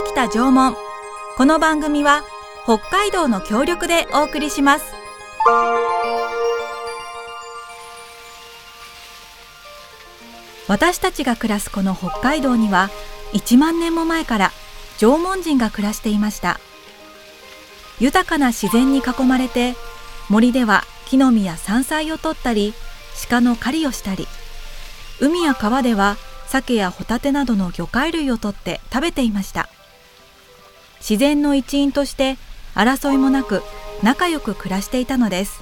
北北縄文この番組は北海道の協力でお送りします私たちが暮らすこの北海道には1万年も前から縄文人が暮らしていました豊かな自然に囲まれて森では木の実や山菜を取ったり鹿の狩りをしたり海や川では鮭やホタテなどの魚介類を取って食べていました自然の一員として争いもなく仲良く暮らしていたのです。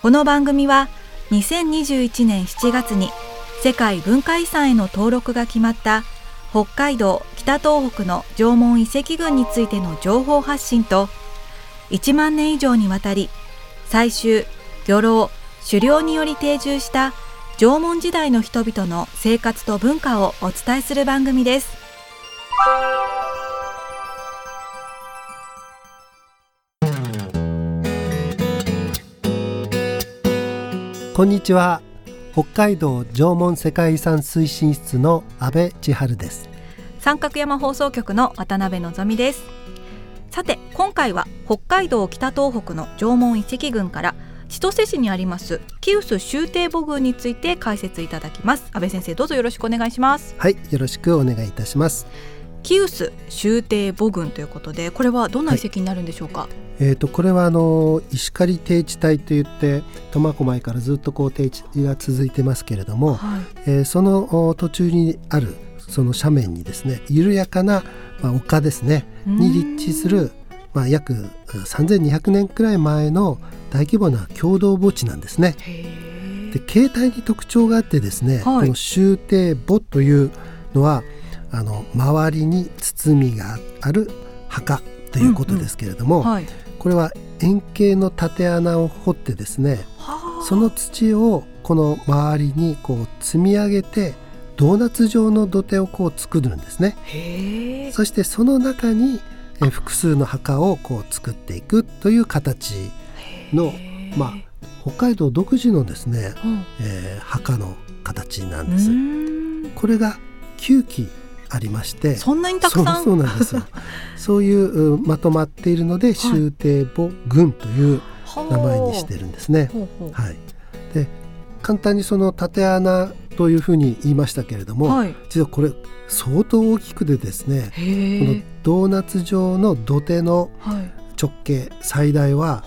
この番組は2021年7月に世界文化遺産への登録が決まった北海道北東北の縄文遺跡群についての情報発信と1万年以上にわたり採集漁労狩猟により定住した縄文時代の人々の生活と文化をお伝えする番組です。こんにちは。北海道縄文世界遺産推進室の阿部千春です。三角山放送局の渡辺のぞみです。さて今回は北海道北東北の縄文遺跡群から千歳市にありますキウス終帝母群について解説いただきます。安倍先生どうぞよろしくお願いします。はいよろしくお願いいたしますキウス終帝母群ということでこれはどんな遺跡になるんでしょうか、はい。えーと、これはあの石狩低地帯といって苫小牧からずっとこう低地が続いてますけれども、はい、えー、その途中にあるその斜面にですね緩やかな、まあ、丘ですねに立地する、まあ、約3200年くらい前の大規模な共同墓地なんですね。で形態に特徴があってですね、はい、この終帝墓というのはあの周りに包みがある墓ということですけれども、うんうん。はい、これは円形の縦穴を掘ってですねその土をこの周りにこう積み上げてドーナツ状の土手をこう作るんですね。そしてその中に複数の墓をこう作っていくという形のまあ北海道独自のですね、うん、えー、墓の形なんです。これが9基ありまして。そんなにたくさん？そうなんですよ。そういうまとまっているので終帝母軍という名前にしてるんですね。はい、で簡単にその縦穴というふうに言いましたけれども、はい、実はこれ相当大きくてですねこのドーナツ状の土手の直径最大は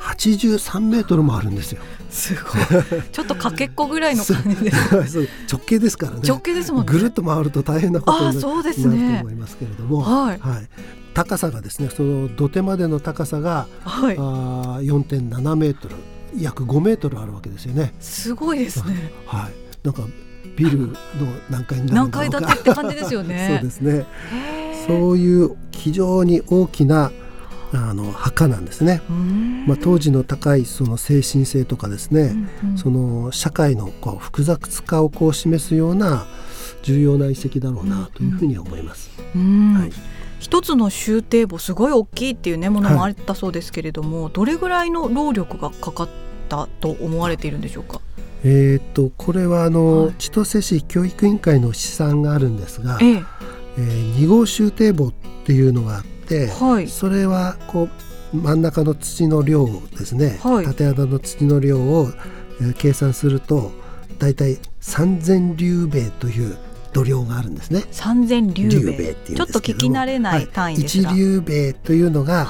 83メートルもあるんですよ。すごい。ちょっとかけっこぐらいの感じで直径ですからね。直径ですもんね。ぐるっと回ると大変なことになると思いますけれども、はい、はい、高さがですね、その土手までの高さが、はい、あ4.7メートル、約5メートルあるわけですよね。すごいですね。はい。なんかビルの何階になる何階建てって感じですよね。そうですね。そういう非常に大きなあの墓なんですね、まあ、当時の高いその精神性とかですね、うんうん、その社会のこう複雑化をこう示すような重要な遺跡だろうなというふうに思います。はい、一つの終帝墓すごい大きいっていうねものもあったそうですけれども、はい、どれぐらいの労力がかかったと思われているんでしょうか？えーと、とこれはあの、はい、千歳市教育委員会の試算があるんですが、ええ。えー、2号終帝墓っていうのがあって、はい、それはこう真ん中の土の量ですね、はい、縦穴の土の量を、えー、計算すると大体3000粒米という度量があるんですね。3000粒米。っていうちょっと聞き慣れない単位ではい、1粒米というのが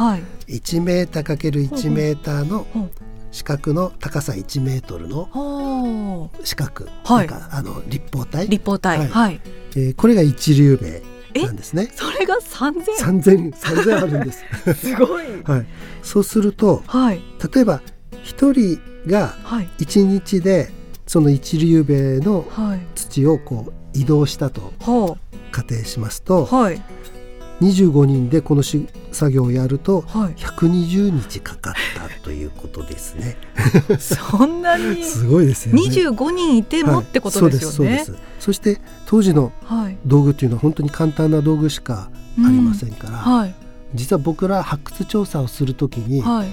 1メーターかける1メーターの四角の高さ1メートルの四角、はい、あの立方体。立方体、はい。はい、えー、これが1粒米なんですね。それが三千？三千、三千あるんです。すごい。はい。そうすると、はい、例えば一人が一日でその一粒米の土をこう移動したと仮定しますと、はい、25人でこのし作業をやると120日かかったということですね。そんなに すごいですよね。25人いてもってことですよね。はい、そそして当時の道具っていうのは本当に簡単な道具しかありませんから、うん。はい、実は僕ら発掘調査をするときに、はい、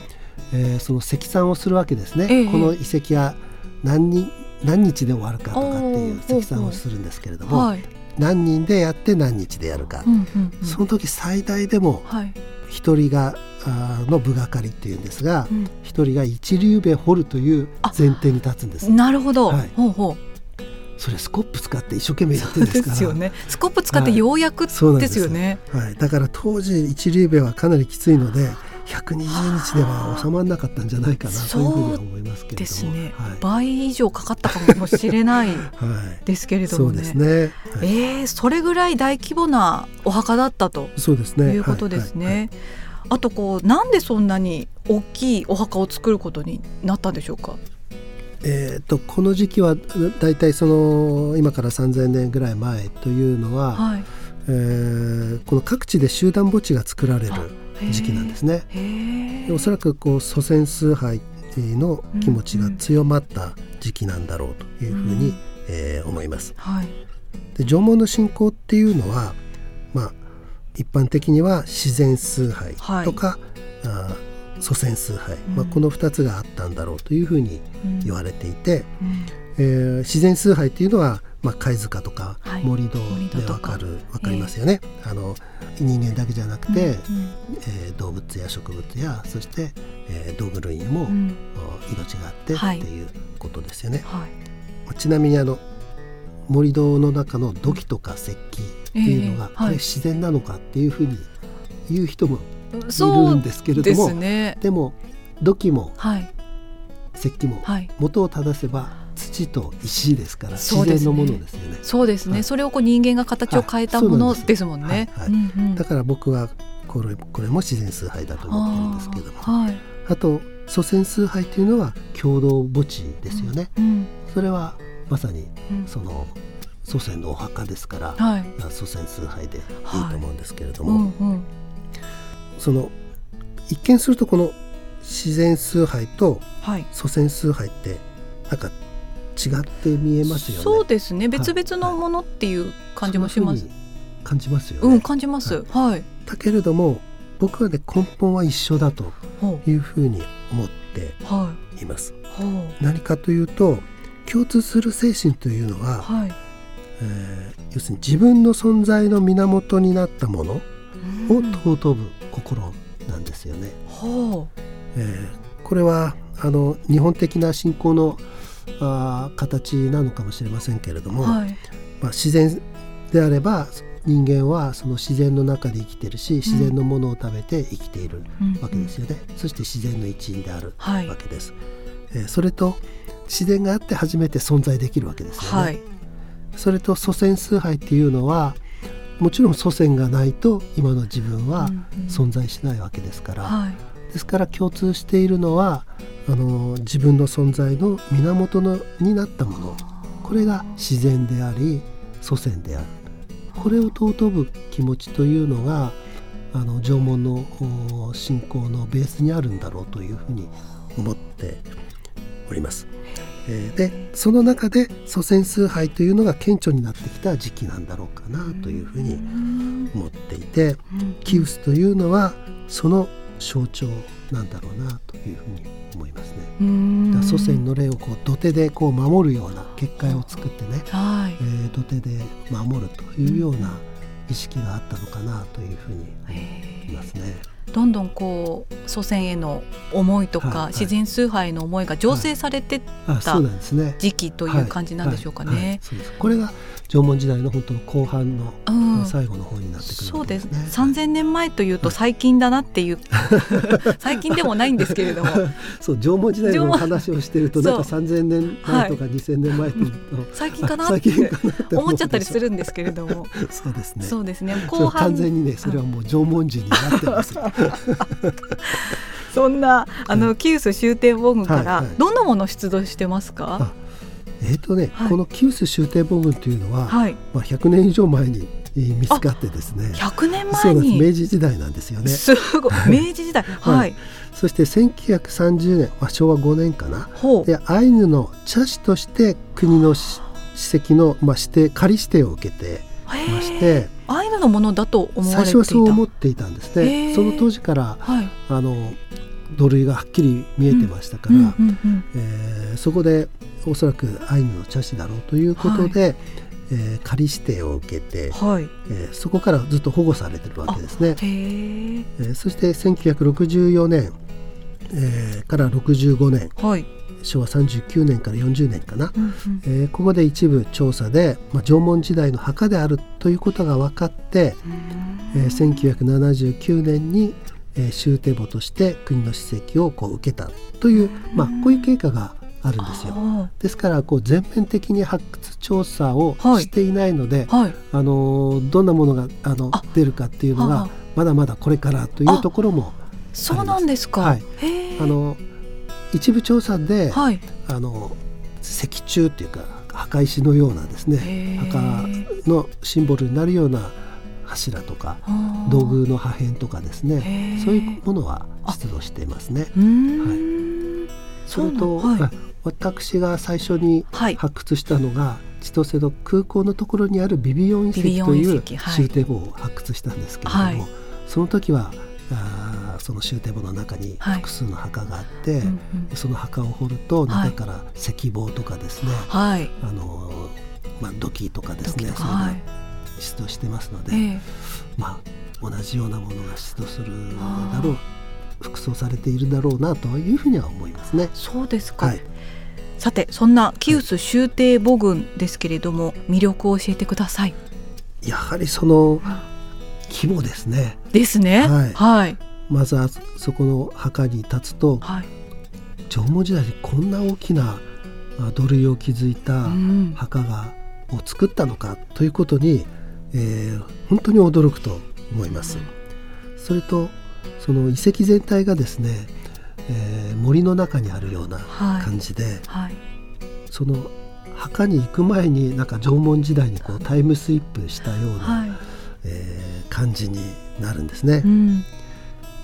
えー、その積算をするわけですね。ええ、この遺跡は何人何日で終わるかとかっていう積算をするんですけれども、はい、何人でやって何日でやるか、うんうんうん。その時最大でもはい。一人がの部係っていうんですがうん。一人が一流部掘るという前提に立つんです。なるほど、はい。ほうほう。それスコップ使って一生懸命やってるんですから。ですよね。スコップ使ってようやくですよ。ね、はい、だから当時一流部はかなりきついので120日では収まらなかったんじゃないかなというふうには思いますけれども。ですね、はい。倍以上かかったかもしれない はい、ですけれどそうもねですね、はい。えー、それぐらい大規模なお墓だったとそうですね。いうことですね。あとこうなんでそんなに大きいお墓を作ることになったんでしょうか？えー、とこの時期はだいたいその今から3,000年ぐらい前というのは、はい。えーこの各地で集団墓地が作られる時期なんですね。おそらくこう祖先崇拝の気持ちが強まった時期なんだろうというふうに、うんえー思います。はい。で縄文の信仰っていうのは、まあ、一般的には自然崇拝とか、あー祖先崇拝、まあ、うんこの2つがあったんだろうというふうに言われ。れていて、うん。えー自然崇拝っていうのは、まあ、貝塚とかはい。盛り土で盛り土とか。わかる、わかりますよね。あの人間だけじゃなくて、うんえー動物や植物やそして、えー道具類にも、うん。命があってはい。っていうことですよね。はい。ちなみにあの盛り土の中の土器とか石器っていうのが、ええこれ自然なのかっていうふうに言う人もいそうんるですけれどでもすね。でも土器もはい石器もはい。元を正せば土と石ですから自然のものですよね。そうですね。はいそれをこう人間が形を変えたものですですもんね。はいはいうんうんだから僕はこれこれも自然崇拝だと思ってるんですけどもあーはい。あと祖先崇拝っていうのは共同墓地ですよね。うんそれはまさにうんその祖先のお墓ですから、はい。まあ祖先崇拝でいいと思うんですけれどうも、んうん。その一見するとこの自然崇拝とはい。祖先崇拝ってなんか違って見えますよね。そうですね。別はい々のものっていう感じもします感じますよね。うん、感じます。はい。だけれども僕はね根本は一緒だとほいうふうに思ってう。はいます。何かというと共通する精神というのは、はい。えー要するに自分の存在の源になったものをうん尊ぶ心なんですよね。ほえーこれはあの日本的な信仰のあー形なのかもしれませんけれどう。も、はい。まあ、自然であれば人間はその自然の中で生きてるし自然のものを食べて生きているうんわけですよね、そして自然の一員であるはいわ。けです、えーそれと自然があって初めて存在できるわけですよね、はい。それと祖先崇拝っていうのはもちろん祖先がないと今の自分はうんうん存在しないわけですから、はい。ですから共通しているのはあの自分の存在の源のになったものこれが自然であり祖先であるこれを尊ぶ気持ちというのがあの縄文のお信仰のベースにあるんだろうというふうに思っております。えーでその中で祖先崇拝というのが顕著になってきた時期なんだろうかなというふうにうん思っていてうんキウスというのはその象徴なんだろうなというふうに思いますね。うんだ祖先の霊をこう土手でこう守るような結界を作ってね、はいえ。ー土手で守るというような意識があったのかなというふうにへ思いますね。どんどんこう祖先への思いとか、自然崇拝の思いが醸成されてあそうなんですね。時期という感じなんでしょうかね。これが縄文時代の本当の後半のうん。最後の方になってくるそうです。ね。3000年前というと最近だなっていう。最近でもないんですけれども。そう縄文時代の話をしてるとなんか3000年前とか2000年前というと、最近かなってかなって思っちゃったりする。るんですけれども。そうですね。そうですね。後半。完全にねそれはもう縄文人になってます。よ。そんなあのキウス終点本群からはいはい。どんなものを出土してますか？あえっとね、はい。このキウス終点母群というのは、はい。まあ100年以上前にえー見つかってですね。100年前に。明治時代なんですよね。すごい。明治時代。はい。そして1930年、まあ、昭和5年かな。でアイヌの茶師として国のし史跡の、まあ、指定仮指定を受けてましてアイヌのものだと思わ最れていた。初はそう思っていたんですへね。ー。その当時からはい。あの土塁がはっきり見えてましたから、そこでおそらくアイヌの茶師だろうということで、えー、仮指定を受けて、はい。えー、そこからずっと保護されてるわけですね。えー、そして1964年、えー、から65年、はい、昭和39年から40年かな、うんうん、えー、ここで一部調査で、まあ、縄文時代の墓であるということが分かって、えー、1979年に、えー、終帝墓として国の史跡をこう受けたという、まあ、こういう経過があるんですよ。ですからこう全面的に発掘調査をしていないので、はい。はい、あのどんなものがあの出るかっていうのがまだまだこれからというところもそうなんですか。はい、あの一部調査で、はい、あの石柱っていうか墓石のようなですね墓のシンボルになるような柱とか道具の破片とかですね。そういうものは出土していますね。はい、それと、はい、私が最初に発掘したのが、千歳の空港のところにあるビビオン遺跡という終点を発掘したんですけれども、はい、その時はあその終点簿の中に複数の墓があって、はいうんうん、その墓を掘ると中から石棒とかですね、はい、あのまあ、土器とかですねそういうの出土してますので、えー、まあ、同じようなものが出土するだろう服装されているだろうなというふうには思いますね。そうですか、はい、さてそんなキウス終帝母群ですけれども、魅力を教えてください。やはりその規模ですね。ですね。はい。はい、まずはそこの墓に立つと、はい、縄文時代にこんな大きな土塁を築いた墓が、を作ったのかということに、えー、本当に驚くと思います。それとその遺跡全体がですね、えー、森の中にあるような感じで、はいはい、その墓に行く前になんか縄文時代にこうタイムスリップしたような、はい、えー、感じになるんですね。うん、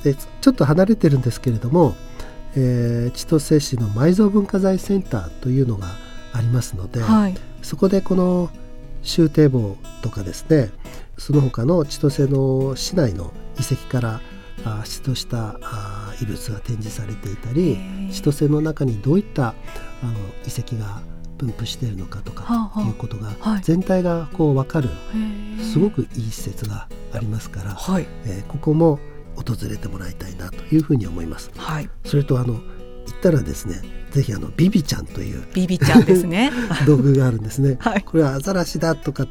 でちょっと離れてるんですけれども、えー、千歳市の埋蔵文化財センターというのがありますので、はい、そこでこの終堤防とかですねその他の千歳の市内の遺跡から出土した遺物が展示されていたり千歳の中にどういったあの遺跡が分布しているのかとかいうことが、全体がこう分かるすごくいい施設がありますから、はい、えー、ここも訪れてもらいたいなというふうに思います。はい、それとあの行ったらですねぜひあのビビちゃんというビビちゃんですね。道具があるんですね。はい、これはアザラシだとかね、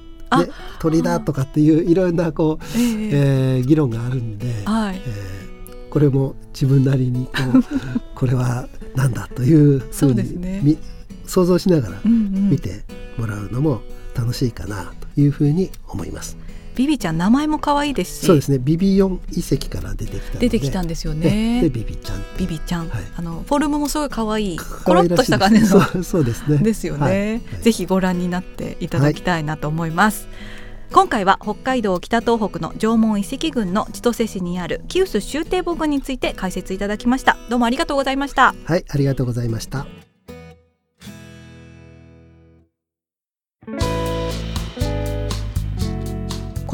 鳥だとかっていういろんなこう、えー、えー、議論があるんで、はい。えー、これも自分なりにこう これはなんだというふうに、ね、想像しながら見てもらうのも楽しいかなというふうに思います。ビビちゃん名前も可愛いですし。そうですね。ビビヨン遺跡から出てきた出てきたんですよね。でビビちゃん。ビビちゃん、はい、あのフォルムもすごい可愛い。コロッとした感じの。そうですね。ですよね、はい、ぜひご覧になっていただきたいなと思います、はい今回は北海道北東北の縄文遺跡群の千歳市にあるキウス終帝母群について解説いただきました。どうもありがとうございました。はいありがとうございました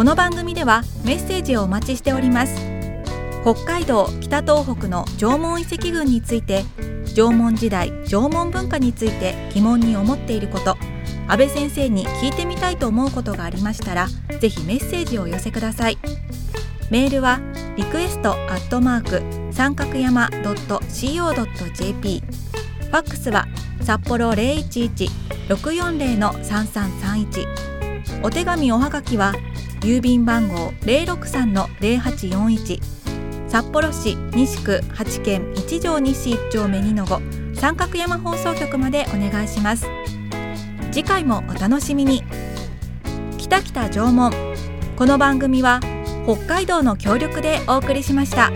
この番組ではメッセージをお待ちしております。北海道北東北の縄文遺跡群について縄文時代縄文文化について疑問に思っていること安倍先生に聞いてみたいと思うことがありましたらぜひメッセージを寄せください。メールはリクエストアットマーク三角山 .co.jp ファックスは札幌011-640-3331お手紙おはがきは郵便番号063-0841札幌市西区八軒一条西一丁目二の五。三角山放送局までお願いします。次回もお楽しみに。北北縄文この番組は北海道の協力でお送りしました。